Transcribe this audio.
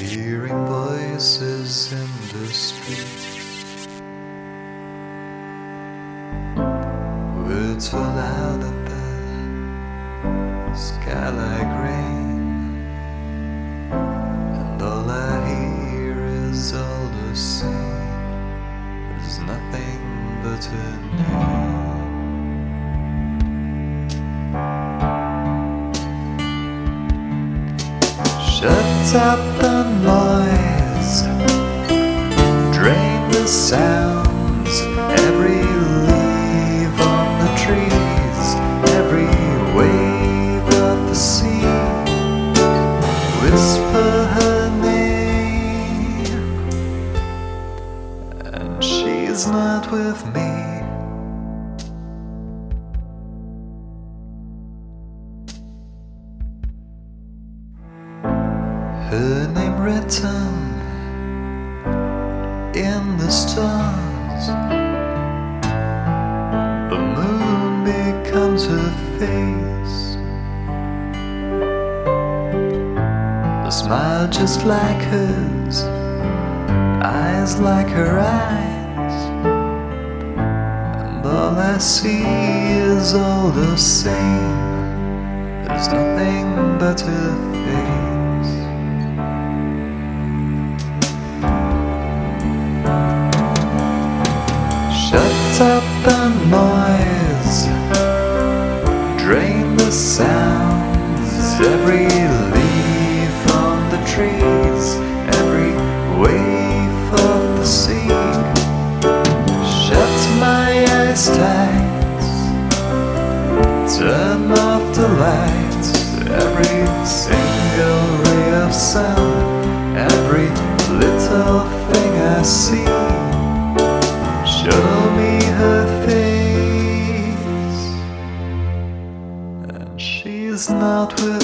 hearing voices in the street. Words so loud of the sky like rain, and all I hear is all the same. There's nothing but a name. Shut up sounds, every leaf on the trees, every wave of the sea. Whisper her name, and she's not with me. Her name written the stars. The moon becomes her face. A smile just like hers, eyes like her eyes. And all I see is all the same. There's nothing but her face. Every leaf on the trees, every wave of the sea shuts my eyes tight. Turn off the lights, every single ray of sun, every little thing I see. Show me her face, and she's not with.